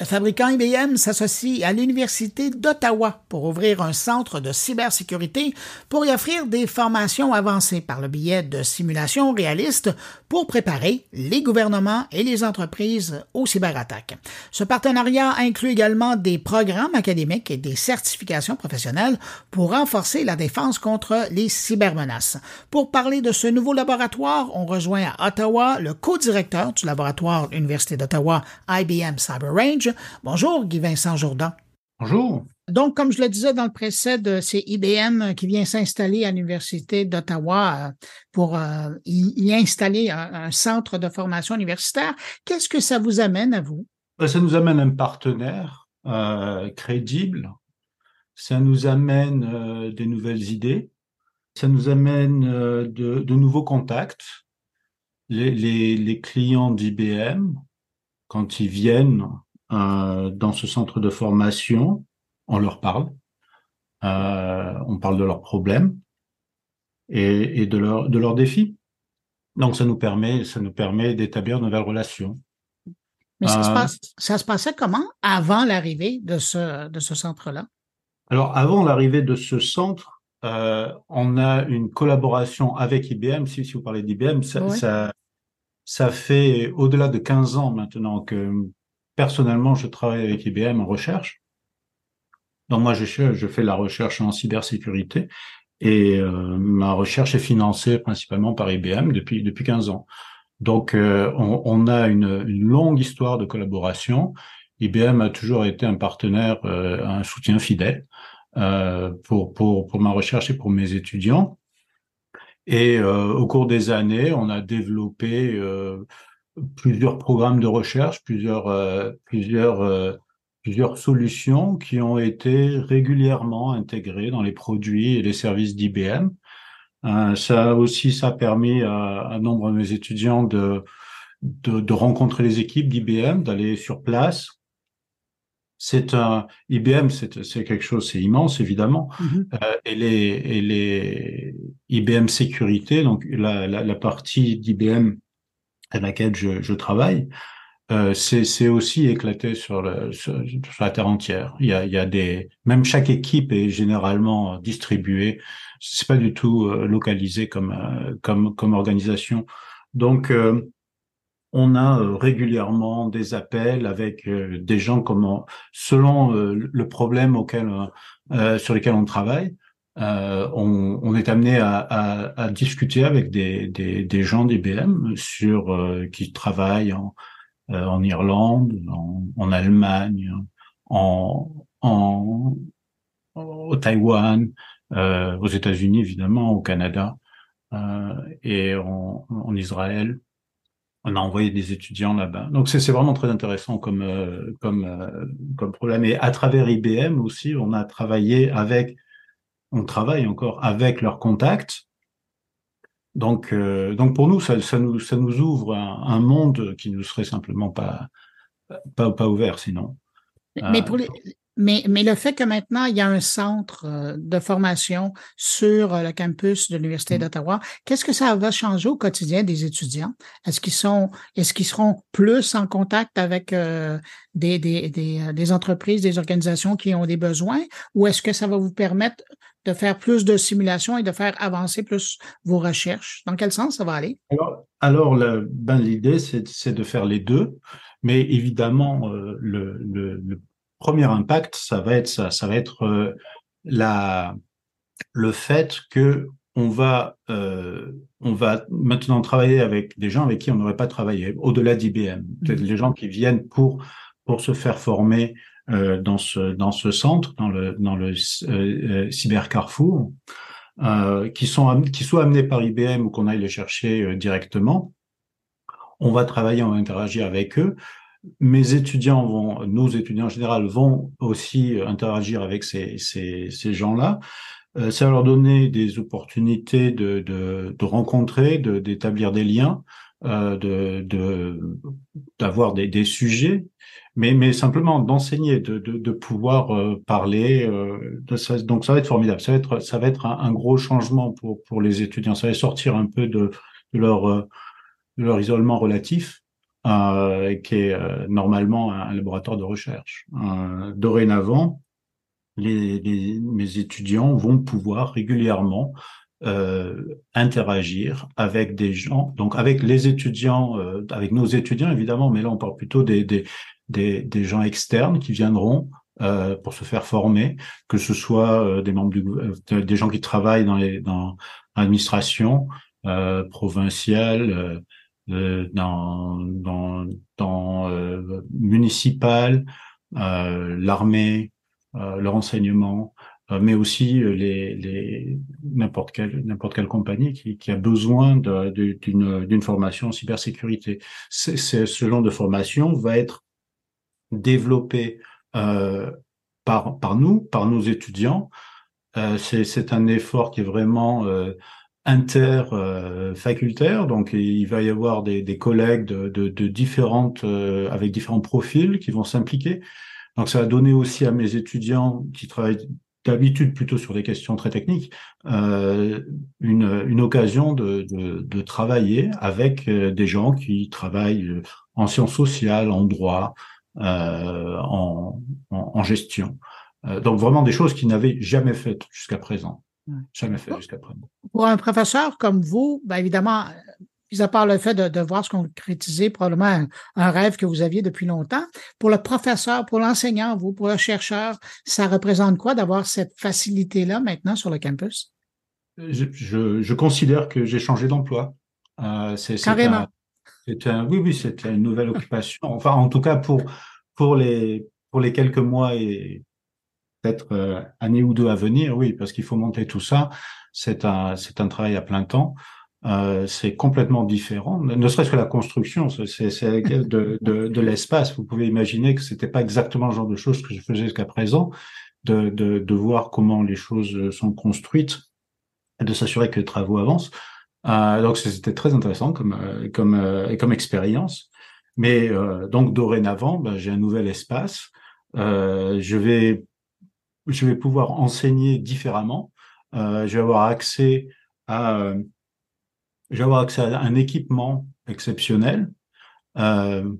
Le fabricant IBM s'associe à l'Université d'Ottawa pour ouvrir un centre de cybersécurité pour y offrir des formations avancées par le biais de simulations réalistes pour préparer les gouvernements et les entreprises aux cyberattaques. Ce partenariat inclut également des programmes académiques et des certifications professionnelles pour renforcer la défense contre les cybermenaces. Pour parler de ce nouveau laboratoire, on rejoint à Ottawa le co-directeur du laboratoire Université d'Ottawa IBM Cyber Range, Bonjour, Guy-Vincent Jourdan. Bonjour. Donc, comme je le disais dans le précédent, c'est IBM qui vient s'installer à l'Université d'Ottawa euh, pour euh, y, installer un, centre de formation universitaire. Qu'est-ce que ça vous amène à vous? Ben, ça nous amène un partenaire euh, crédible. Ça nous amène des nouvelles idées. Ça nous amène de, nouveaux contacts. les clients d'IBM, quand ils viennent euh, dans ce centre de formation, on leur parle, euh, on parle de leurs problèmes et, de, leur, de leurs défis. Donc ça nous permet, ça nous permet d'établir de nouvelles relations. Mais ça, se euh, passe, ça se passait comment avant l'arrivée de ce, de ce centre-là? Alors avant l'arrivée de ce centre, on a une collaboration avec IBM. Si, si vous parlez d'IBM, ça, ça, ça, fait au-delà de 15 ans maintenant que personnellement, je travaille avec IBM en recherche. Donc moi, je, je fais la recherche en cybersécurité et euh, ma recherche est financée principalement par IBM depuis depuis 15 ans. Donc euh, on, on, a une, une, longue histoire de collaboration. IBM a toujours été un partenaire, euh, un soutien fidèle pour, pour pour ma recherche et pour mes étudiants. Et au cours des années, on a développé plusieurs programmes de recherche, plusieurs, euh, plusieurs, euh, plusieurs solutions qui ont été régulièrement intégrées dans les produits et les services d'IBM. Euh, ça aussi, ça a permis à, un nombre de mes étudiants de, de, de rencontrer les équipes d'IBM, d'aller sur place. C'est un IBM, c'est quelque chose, c'est immense évidemment. Mm-hmm. euh, et les et les IBM sécurité, donc la, la, la partie d'IBM à laquelle je, je travaille, euh, c'est aussi éclaté sur, le, sur, la terre entière. Il y, a, il y a des, même chaque équipe est généralement distribuée. C'est pas du tout euh, localisé comme euh, comme comme organisation. Donc euh, on a régulièrement des appels avec des gens comment selon le problème auquel sur lequel on travaille. Euh, on, on, est amené à, à, à, discuter avec des, des, des gens d'IBM sur euh, qui travaillent en, euh, en Irlande, en, en Allemagne, en, en au Taïwan, euh, aux États-Unis évidemment, au Canada et en, en, Israël. On a envoyé des étudiants là-bas. Donc c'est vraiment très intéressant comme comme comme problème. Et à travers IBM aussi, on a travaillé avec on travaille encore avec leurs contacts. Donc, euh, donc pour nous, ça, nous, ça nous ouvre un, monde qui nous serait simplement pas, pas, pas ouvert sinon. Mais, pour euh, mais, mais le fait que maintenant, il y a un centre euh, de formation sur le campus de l'Université mmh. d'Ottawa, qu'est-ce que ça va changer au quotidien des étudiants? Est-ce qu'ils sont, est-ce qu'ils seront plus en contact avec des, des, des, des, entreprises, des organisations qui ont des besoins, ou est-ce que ça va vous permettre de faire plus de simulations et de faire avancer plus vos recherches? Dans quel sens ça va aller? Alors, alors ben, l'idée, c'est de faire les deux. Mais évidemment, euh, le, le, le, premier impact, ça va être ça, ça va être euh, la, le fait que on va, euh, on va maintenant travailler avec des gens avec qui on n'aurait pas travaillé, au-delà d'IBM. Mmh. Les gens qui viennent pour, pour se faire former dans ce dans ce centre, dans le dans le euh, euh, cyber Carrefour, qui sont qui soient amenés par IBM ou qu'on aille les chercher directement. On va travailler, on va interagir avec eux. Mes étudiants vont, nos étudiants en général vont aussi interagir avec ces ces, ces gens-là. ça va leur donner des opportunités de, de, de rencontrer, d'établir des liens, euh, de d'avoir des, des, sujets mais, mais simplement d'enseigner, de, de, de, pouvoir euh, parler. Euh, de ça, donc ça va être formidable. Ça va être, ça va être un, gros changement pour, pour les étudiants. Ça va sortir un peu de, leur, euh, de leur isolement relatif qui est normalement un laboratoire de recherche. dorénavant, les, mes étudiants vont pouvoir régulièrement euh, interagir avec des gens, donc avec les étudiants, euh, avec nos étudiants évidemment, mais là on parle plutôt des, des, des, des gens externes qui viendront euh, pour se faire former, que ce soit euh, des membres du, euh, des gens qui travaillent dans les dans l'administration provinciale, dans dans dans municipale, l'armée, euh, le renseignement, euh, mais aussi euh, les, les n'importe quelle n'importe quelle compagnie qui, qui a besoin d'une formation en cybersécurité. C'est, ce genre de formation va être développé euh, par par nous, par nos étudiants. Euh, c'est, c'est un effort qui est vraiment euh, interfacultaire, donc il va y avoir des, des collègues de, de, de différentes avec différents profils qui vont s'impliquer. Donc ça a donné aussi à mes étudiants qui travaillent d'habitude plutôt sur des questions très techniques, euh, une, une, occasion de, de, de, travailler avec euh, des gens qui travaillent euh, en sciences sociales, en droit, euh, en, en, en, gestion. Euh, donc vraiment des choses qu'ils n'avaient jamais faites jusqu'à présent. Jamais fait jusqu'à présent. Pour un professeur comme vous, ben évidemment, mis à part le fait de, de voir se concrétiser probablement un, un, rêve que vous aviez depuis longtemps. Pour le professeur, pour l'enseignant, vous, pour le chercheur, ça représente quoi d'avoir cette facilité-là maintenant sur le campus? Je, je, je considère que j'ai changé d'emploi. Euh, c'est, Carrément. C'est un, oui, oui, c'était une nouvelle occupation. Enfin, en tout cas, pour, pour, les, pour les quelques mois et peut-être euh, année ou deux à venir, oui, parce qu'il faut monter tout ça. C'est un, c'est un travail à plein temps. Euh, c'est complètement différent. Ne serait-ce que la construction, c'est de, de, de l'espace. Vous pouvez imaginer que c'était pas exactement le genre de choses que je faisais jusqu'à présent, de, de, de, voir comment les choses sont construites de s'assurer que les travaux avancent. Euh, donc c'était très intéressant comme euh, comme euh, comme expérience. Mais euh, donc dorénavant, ben, j'ai un nouvel espace. je vais je vais pouvoir enseigner différemment. je vais avoir accès à je vais avoir accès à un équipement exceptionnel, euh,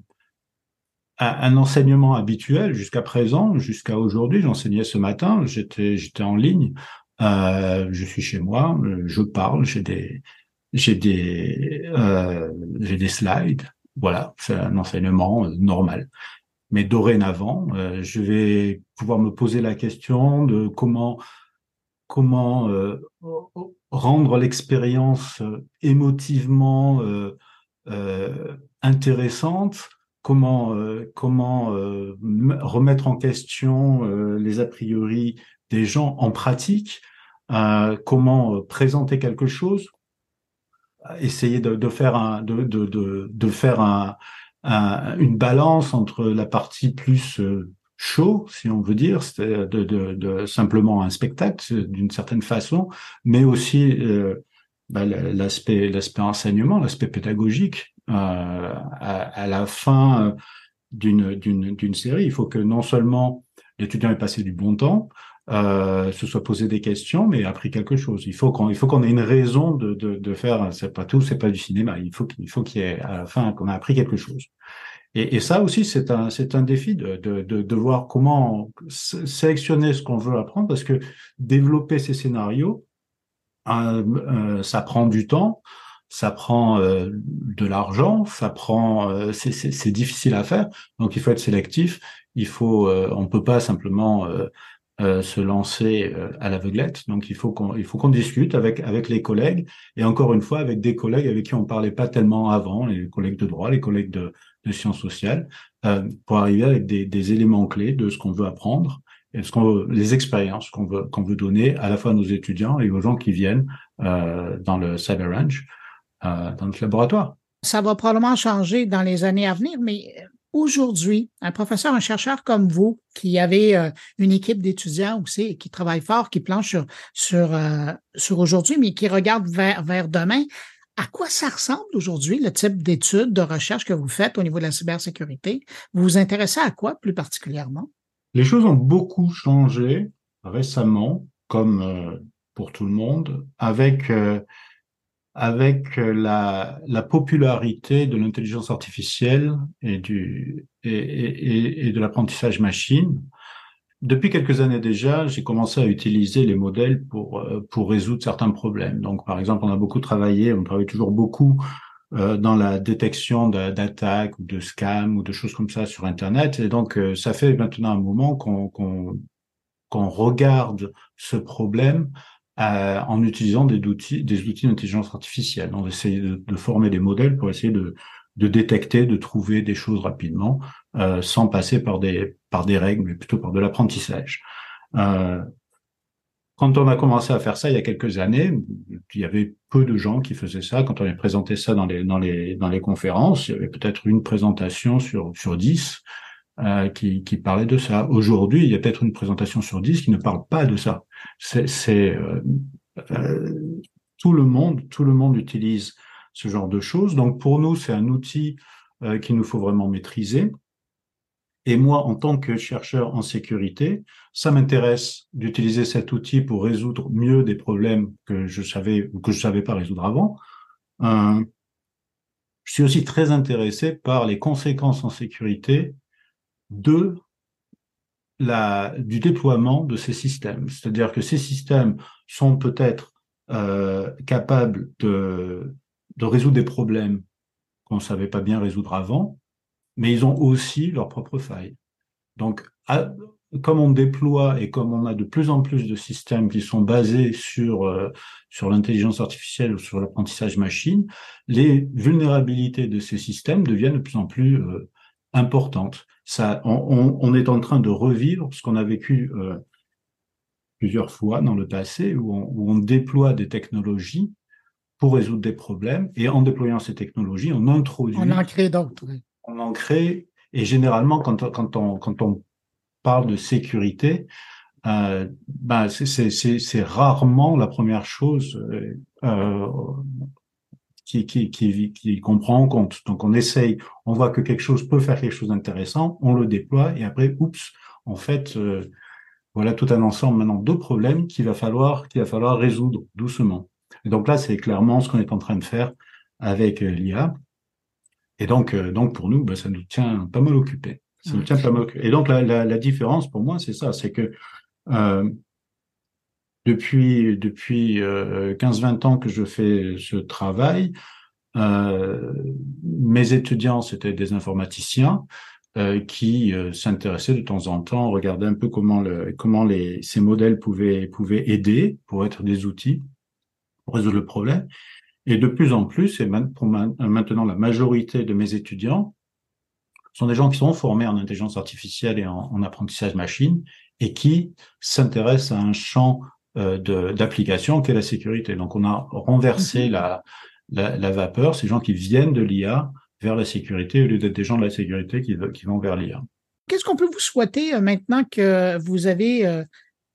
à un enseignement habituel jusqu'à présent, jusqu'à aujourd'hui. J'enseignais ce matin, j'étais j'étais en ligne, euh, je suis chez moi, je parle, j'ai des j'ai des euh, j'ai des slides, voilà, c'est un enseignement normal. Mais dorénavant, euh, je vais pouvoir me poser la question de comment comment euh, rendre l'expérience euh, émotivement euh, intéressante, comment comment remettre en question les a priori des gens en pratique, comment présenter quelque chose, essayer de, faire un de, de, de, faire un, un, une balance entre la partie plus show, si on veut dire, c'est de, de, de, simplement un spectacle d'une certaine façon, mais aussi euh, bah, l'aspect l'aspect enseignement, l'aspect pédagogique. Euh, à, à, la fin d'une d'une série, il faut que non seulement l'étudiant ait passé du bon temps, euh, se soit posé des questions, mais appris quelque chose. Il faut qu'on il faut qu'on ait une raison de de, de faire. C'est pas tout, c'est pas du cinéma. Il faut qu'il faut qu'il y ait à la fin qu'on a appris quelque chose. Et, et, ça aussi, c'est un, c'est un défi de, de, de, de, voir comment sélectionner ce qu'on veut apprendre, parce que développer ces scénarios, euh, euh, ça prend du temps, ça prend euh, de l'argent, ça prend, euh, c'est difficile à faire, donc il faut être sélectif. Il faut, on peut pas simplement se lancer à l'aveuglette. Donc il faut qu'on, il faut qu'on discute avec avec les collègues et encore une fois avec des collègues avec qui on parlait pas tellement avant, les collègues de droit, les collègues de de sciences sociales euh, pour arriver avec des, des, éléments clés de ce qu'on veut apprendre et ce qu'on veut, les expériences qu'on veut qu'on veut donner à la fois à nos étudiants et aux gens qui viennent euh, dans le Cyber Ranch, euh, dans notre laboratoire. Ça va probablement changer dans les années à venir, mais aujourd'hui, un professeur, un chercheur comme vous, qui avez euh, une équipe d'étudiants aussi, qui travaille fort, qui planche sur sur, euh, sur aujourd'hui, mais qui regarde vers vers demain, à quoi ça ressemble aujourd'hui, le type d'études, de recherche que vous faites au niveau de la cybersécurité? Vous vous intéressez à quoi plus particulièrement? Les choses ont beaucoup changé récemment, comme euh, pour tout le monde, avec euh, avec la, la popularité de l'intelligence artificielle et, du, et de l'apprentissage machine, depuis quelques années déjà, j'ai commencé à utiliser les modèles pour, euh, pour résoudre certains problèmes. Donc, par exemple, on a beaucoup travaillé, on travaille toujours beaucoup euh, dans la détection d'attaques ou de scams ou de choses comme ça sur Internet. Et donc, euh, ça fait maintenant un moment qu'on qu'on regarde ce problème euh, en utilisant des outils, des outils d'intelligence artificielle. On essaie de, de, former des modèles pour essayer de, de détecter, de trouver des choses rapidement, euh, sans passer par des par des règles, mais plutôt par de l'apprentissage. Euh, quand on a commencé à faire ça il y a quelques années, il y avait peu de gens qui faisaient ça. Quand on a présenté ça dans les dans les dans les conférences, il y avait peut-être une présentation sur sur dix euh, qui qui parlait de ça. Aujourd'hui, il y a peut-être une présentation sur dix qui ne parle pas de ça. C'est euh, euh, tout le monde tout le monde utilise ce genre de choses. Donc pour nous, c'est un outil euh, qu'il nous faut vraiment maîtriser. Et moi, en tant que chercheur en sécurité, ça m'intéresse d'utiliser cet outil pour résoudre mieux des problèmes que je savais ou que je savais pas résoudre avant. Euh, je suis aussi très intéressé par les conséquences en sécurité de la, du déploiement de ces systèmes. C'est-à-dire que ces systèmes sont peut-être euh, capables de, de résoudre des problèmes qu'on ne savait pas bien résoudre avant, mais ils ont aussi leurs propres failles. Donc, comme on déploie et comme on a de plus en plus de systèmes qui sont basés sur euh, sur l'intelligence artificielle ou sur l'apprentissage machine, les vulnérabilités de ces systèmes deviennent de plus en plus euh, importantes. Ça, on, est en train de revivre ce qu'on a vécu euh, plusieurs fois dans le passé, où on déploie des technologies pour résoudre des problèmes, et en déployant ces technologies, on introduit. On en crée d'autres on en crée. Et généralement, quand, quand, on, quand on parle de sécurité, euh, ben c'est rarement la première chose euh, euh, qui, qui, qui, qui comprend en compte. Donc on essaye, on voit que quelque chose peut faire quelque chose d'intéressant, on le déploie et après, oups, en fait, euh, voilà tout un ensemble maintenant de problèmes qu'il va falloir qu'il va falloir résoudre doucement. Et donc là, c'est clairement ce qu'on est en train de faire avec euh, l'IA. Et donc, euh, donc pour nous, bah, ça nous tient pas mal occupés. Ça nous tient pas mal Et donc la, la, la différence pour moi, c'est ça, c'est que euh, depuis depuis euh, 15-20 ans que je fais ce travail, euh, mes étudiants c'était des informaticiens qui s'intéressaient de temps en temps, regardaient un peu comment le comment les ces modèles pouvaient pouvaient aider pour être des outils pour résoudre le problème. Et de plus en plus, et pour maintenant la majorité de mes étudiants, sont des gens qui sont formés en intelligence artificielle et en, apprentissage machine et qui s'intéressent à un champ euh, d'application qu'est la sécurité. Donc on a renversé mhm. la, la, la, vapeur, ces gens qui viennent de l'IA vers la sécurité au lieu d'être des gens de la sécurité qui, qui vont vers l'IA. Qu'est-ce qu'on peut vous souhaiter euh, maintenant que vous avez euh,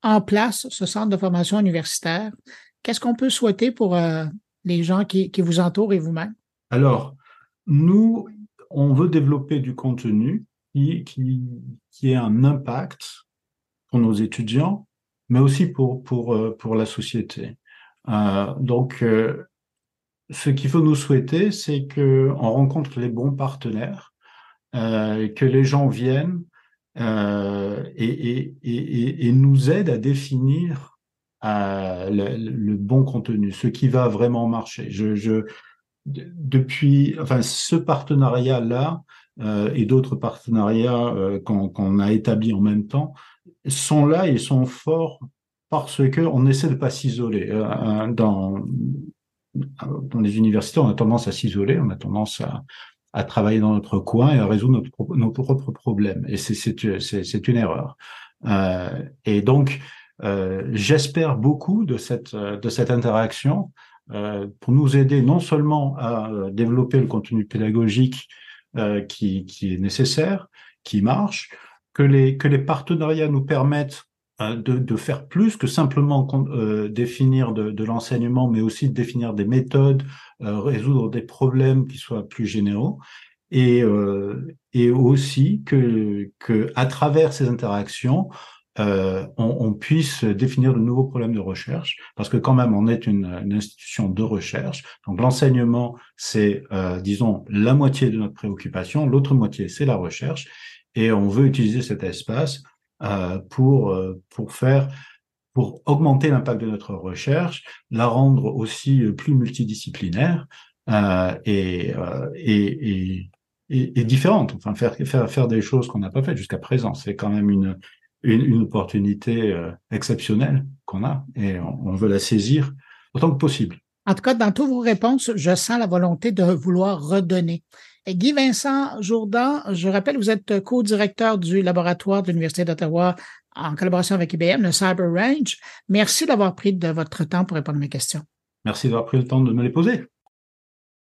en place ce centre de formation universitaire? Qu'est-ce qu'on peut souhaiter pour euh, les gens qui, vous entourent et vous-même? Alors, nous, on veut développer du contenu qui, qui, ait un impact pour nos étudiants, mais aussi pour, pour, euh, pour la société. Euh, donc, ce qu'il faut nous souhaiter, c'est que on rencontre les bons partenaires, que les gens viennent et, et, et, et, nous aident à définir euh, le, le, bon contenu, ce qui va vraiment marcher. Je, je depuis, enfin, ce partenariat-là euh, et d'autres partenariats euh, qu'on a établis en même temps sont là et sont forts parce que on essaie de pas s'isoler. Euh, dans dans les universités, on a tendance à s'isoler, on a tendance à, à travailler dans notre coin et à résoudre notre, nos propres problèmes. Et c'est une erreur. Euh, et donc, euh, j'espère beaucoup de cette, de cette interaction euh, pour nous aider non seulement à euh, développer le contenu pédagogique euh, qui, qui, est nécessaire, qui marche, que les, que les partenariats nous permettent de, de, faire plus que simplement euh, définir de, de l'enseignement, mais aussi de définir des méthodes, euh, résoudre des problèmes qui soient plus généraux, et, euh, et aussi que, que à travers ces interactions, euh, on, puisse définir de nouveaux problèmes de recherche, parce que quand même, on est une, institution de recherche. Donc l'enseignement, c'est, euh, disons, la moitié de notre préoccupation, l'autre moitié, c'est la recherche, et on veut utiliser cet espace euh, pour pour faire pour augmenter l'impact de notre recherche, la rendre aussi plus multidisciplinaire et, et, et, et, différente. Enfin, faire faire faire des choses qu'on n'a pas faites jusqu'à présent, c'est quand même une une, opportunité euh, exceptionnelle qu'on a et on, veut la saisir autant que possible. En tout cas, dans toutes vos réponses, je sens la volonté de vouloir redonner. Et Guy Vincent Jourdan, je rappelle, vous êtes co-directeur du laboratoire de l'Université d'Ottawa en collaboration avec IBM, le Cyber Range. Merci d'avoir pris de votre temps pour répondre à mes questions. Merci d'avoir pris le temps de me les poser.